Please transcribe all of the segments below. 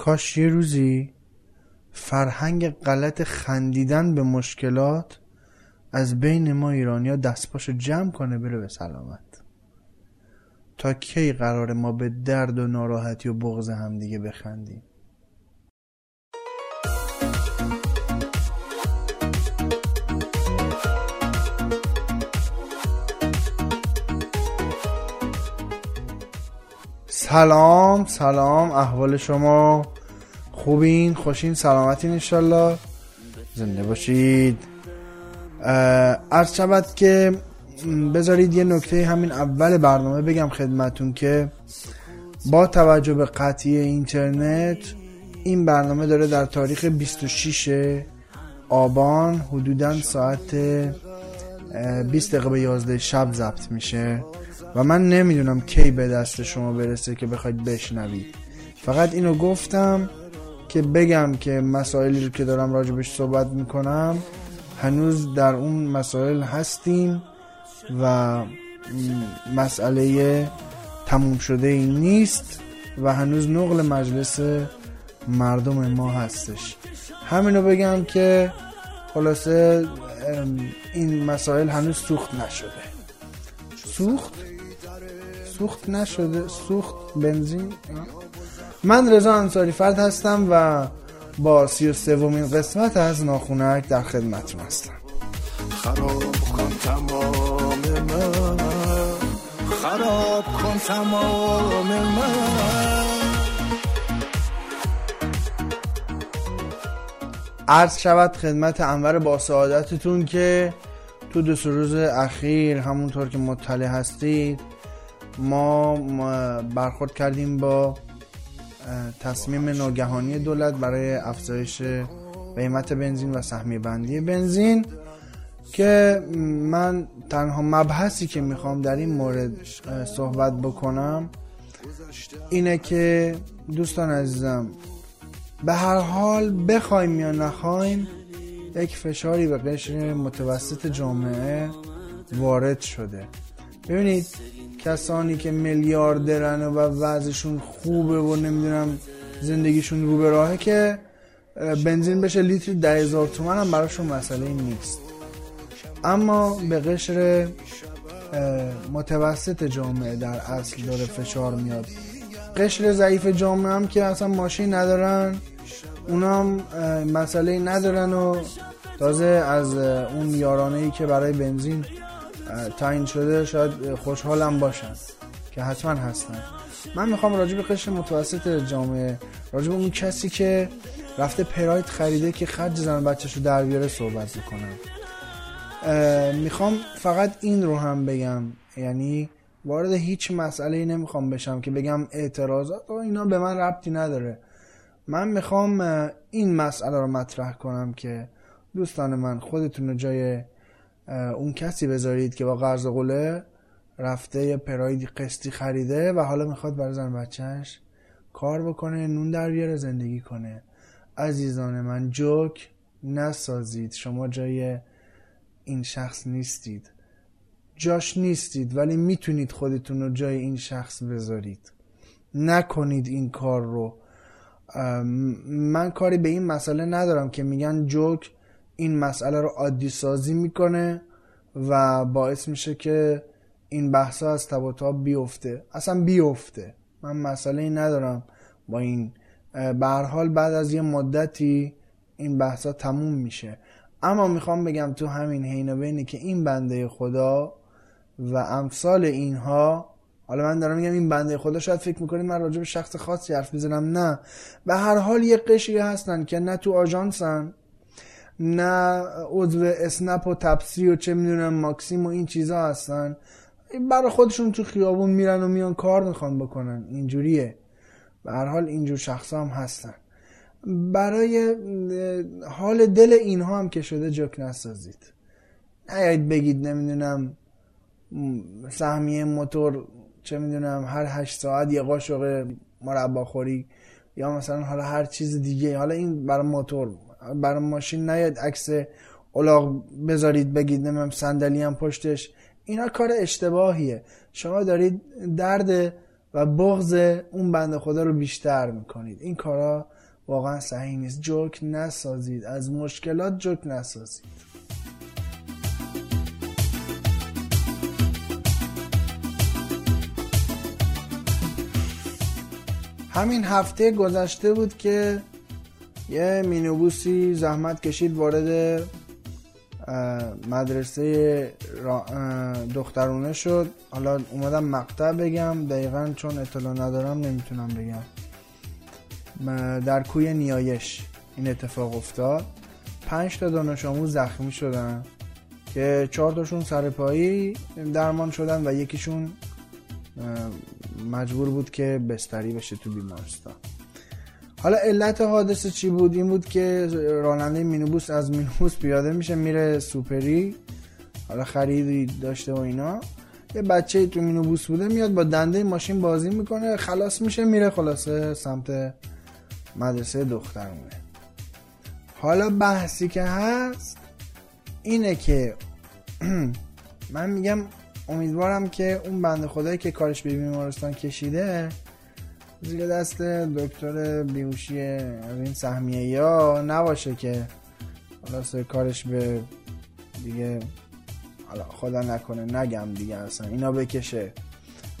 کاش یه روزی فرهنگ غلط خندیدن به مشکلات از بین ما ایرانیا دست پاشو جمع کنه بره به سلامت. تا کی قرار ما به درد و ناراحتی و بغض همدیگه بخندیم؟ سلام سلام احوال شما خوبین خوشین سلامتین انشالله زنده باشید. عرض شود که بذارید یه نکته همین اول برنامه بگم خدمتون که با توجه به قطعی اینترنت این برنامه داره در تاریخ 26 آبان حدودا ساعت 20 دقیقه به 11 شب ضبط میشه. و من نمی‌دونم کی به دست شما برسه که بخواید بشنوید. فقط اینو گفتم که بگم که مسائلی رو که دارم راجبش صحبت می‌کنم هنوز در اون مسائل هستیم و مسئله تموم شده این نیست و هنوز نقل مجلس مردم ما هستش. همینو بگم که خلاصه این مسائل هنوز سوخت نشده. سوخت؟ سوخت نشده سوخت بنزین من رضا انصاری فرد هستم و با سی و سومین قسمت از ناخونک در خدمتتون هستم. خراب کن تمام من. خراب کن تمام من. عرض شود خدمت انور با سعادتتون که تو دو روز اخیر همونطور که مطلع هستید ما برخورد کردیم با تصمیم ناگهانی دولت برای افزایش قیمت بنزین و سهمیه بندی بنزین که من تنها مبحثی که می‌خوام در این مورد صحبت بکنم اینه که دوستان عزیزم به هر حال بخوایم یا نخوایم یک فشاری به قشر متوسط جامعه وارد شده. ببینید کسانی که میلیاردرن و وضعشون خوبه و نمی‌دونم زندگیشون رو به راهه که بنزین بشه لیتر ده هزار تومن هم براشون مسئله نیست. اما به قشر متوسط جامعه در اصل داره فشار میاد. قشر ضعیف جامعه هم که اصلا ماشین ندارن اونا هم مسئله ندارن و تازه از اون یارانه ای که برای بنزین تعیین شده شاید خوشحالم باشن که حتما هستن. من می‌خوام راجع به قشر متوسط جامعه راجع به اون کسی که رفته پراید خریده که خرج زن بچهش رو در بیاره صحبت بکنم. می‌خوام فقط این رو هم بگم. یعنی وارد هیچ مسئله نمی‌خوام بشم که بگم اعتراضات و اینا به من ربطی نداره. من می‌خوام این مسئله رو مطرح کنم که دوستان من خودتون رو جای اون کسی بذارید که با قرض قله رفته یه پراید قسطی خریده و حالا می‌خواد برای زن بچهش کار بکنه نون در بیاره زندگی کنه. عزیزان من جوک نسازید. شما جای این شخص نیستید. جاش نیستید ولی می‌تونید خودتون رو جای این شخص بذارید. نکنید این کار رو. من کاری به این مسئله ندارم که میگن جوک این مسئله رو عادی سازی می‌کنه و باعث میشه که این بحثا از تب بیفته. اصلا بیفته. من مسئله ای ندارم با این. به حال بعد از یه مدتی این بحثا تموم میشه. اما می‌خوام بگم تو همین حین بینی که این بنده خدا و امثال اینها حالا من دارم میگم این بنده خدا شاید فکر می‌کنید من راجع به شخص خاصی حرف می‌زنم نه. به هر حال یه قشری هستن که نه تو آژانسن نه عضو اسنپ و تپسی و چه می‌دونم ماکسیم و این چیزا هستن. برای خودشون تو خیابون میرن و میان کار می‌خوان بکنن. اینجوریه. به هر حال اینجور شخص هم هستن. برای حال دل اینها هم که شده جوک نسازید. نیایید بگید نمی‌دونم سهمیه موتور چه می‌دونم هر هشت ساعت یه قاشق مربا خوری یا مثلا حالا هر چیز دیگه. حالا این برای موتور برای ماشین نیاد عکس الاغ بذارید بگید نمیم صندلی هم پشتش. اینا کار اشتباهیه. شما دارید درد و بغض اون بنده خدا رو بیشتر می‌کنید. این کارا واقعا صحیح نیست. جوک نسازید. از مشکلات جوک نسازید. همین هفته گذشته بود که یه مینوبوسی زحمت کشید وارد مدرسه دخترونه شد. حالا اومدم مقطع بگم. دقیقا چون اطلاع ندارم نمی‌تونم بگم. در کوی نیایش این اتفاق افتاد. پنج تا دانش آموز زخمی شدن که چهار تاشون سرپایی درمان شدن و یکیشون مجبور بود که بستری بشه تو بیمارستان. حالا علت حادثه چی بود؟ این بود که راننده مینوبوس از مینوبوس پیاده میشه میره سوپری حالا خریدی داشته و اینا. یه بچه تو مینوبوس بوده میاد با دنده ماشین بازی می‌کنه خلاص میشه میره خلاصه سمت مدرسه دخترمونه. حالا بحثی که هست اینه که من میگم امیدوارم که اون بنده خدایی که کارش به بیمارستان کشیده زیر دست دکتر بیوشی از این سهمیه یا نباشه که حالا کارش به دیگه حالا خدا نکنه نگم دیگه اصلا. اینا بکشه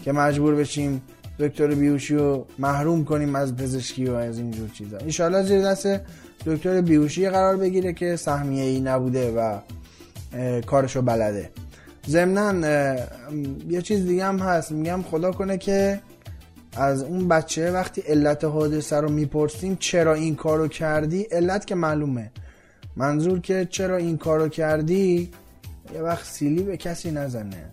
که مجبور بشیم دکتر بیوشی رو محروم کنیم از پزشکی و از اینجور چیزا. انشالله زیر دست دکتر بیوشی قرار بگیره که سهمیه ای نبوده و کارشو بلده. ضمنا یه چیز دیگه هم هست. میگم خدا کنه که از اون بچه وقتی علت حادثه رو می‌پرسیم چرا این کارو کردی؟ علت که معلومه. منظور که چرا این کارو کردی؟ یه وقت سیلی به کسی نزنه.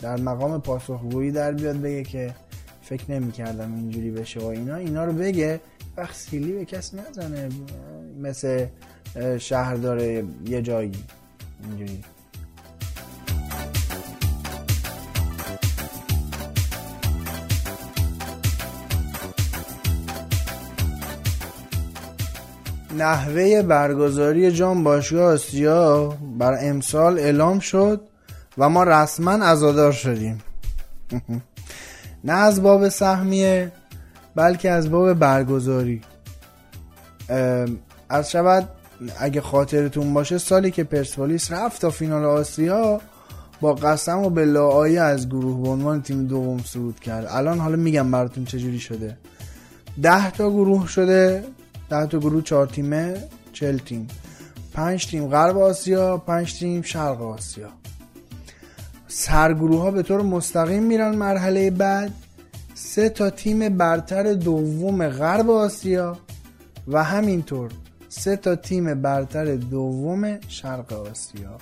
در مقام پاسخگویی در بیاد بگه که فکر نمی کردم اینجوری بشه و اینا. اینا رو بگه وقت سیلی به کسی نزنه. مثل شهر داره یه جایی. اینجوری. نحوه برگزاری جام باشگاه آسیا بر امسال اعلام شد و ما رسما ازادار شدیم. نه از باب سهمیه بلکه از باب برگزاری. از شود اگه خاطرتون باشه سالی که پرسپولیس رفت تا فینال آسیا با قسم و به از گروه به عنوان تیم دوم صعود کرد. الان حالا میگم براتون چجوری شده. ده تا گروه شده. ده تا گروه چهار تیمه چل تیم. پنج تیم غرب آسیا پنج تیم شرق آسیا. سرگروه ها به طور مستقیم میرن مرحله بعد. سه تا تیم برتر دوم غرب آسیا و همینطور سه تا تیم برتر دوم شرق آسیا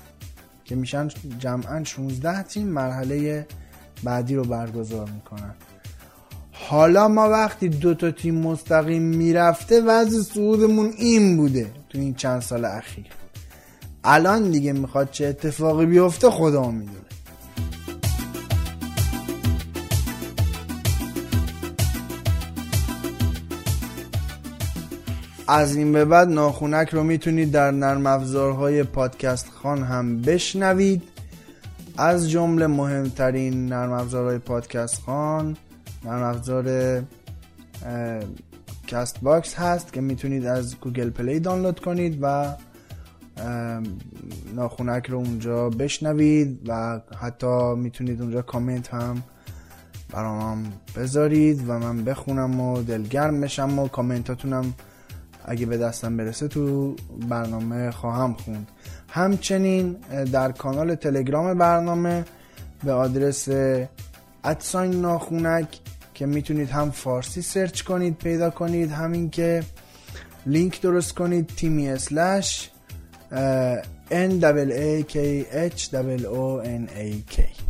که میشن جمعا 16 تیم مرحله بعدی رو برگزار می‌کنن. حالا ما وقتی دو تا تیم مستقیم می‌رفته وضع صعودمون این بوده تو این چند سال اخیر. الان دیگه می‌خواد چه اتفاقی بیفته خدا می‌دونه. از این به بعد ناخونک رو می‌تونید در نرم افزارهای پادکست‌خوان هم بشنوید. از جمله مهمترین نرم افزارهای پادکست‌خوان نرم افزار Castbox هست که می‌تونید از Google Play دانلود کنید و ناخونک رو اونجا بشنوید و حتی می‌تونید اونجا کامنت هم برام بذارید و من بخونم و دلگرم بشم و کامنتاتونم اگه به دستم برسه تو برنامه خواهم خوند. همچنین در کانال تلگرام برنامه به آدرس ادساین ناخونک که می‌تونید هم فارسی سرچ کنید پیدا کنید همین که لینک درست کنید تیمی اسلش n a k h o n a k.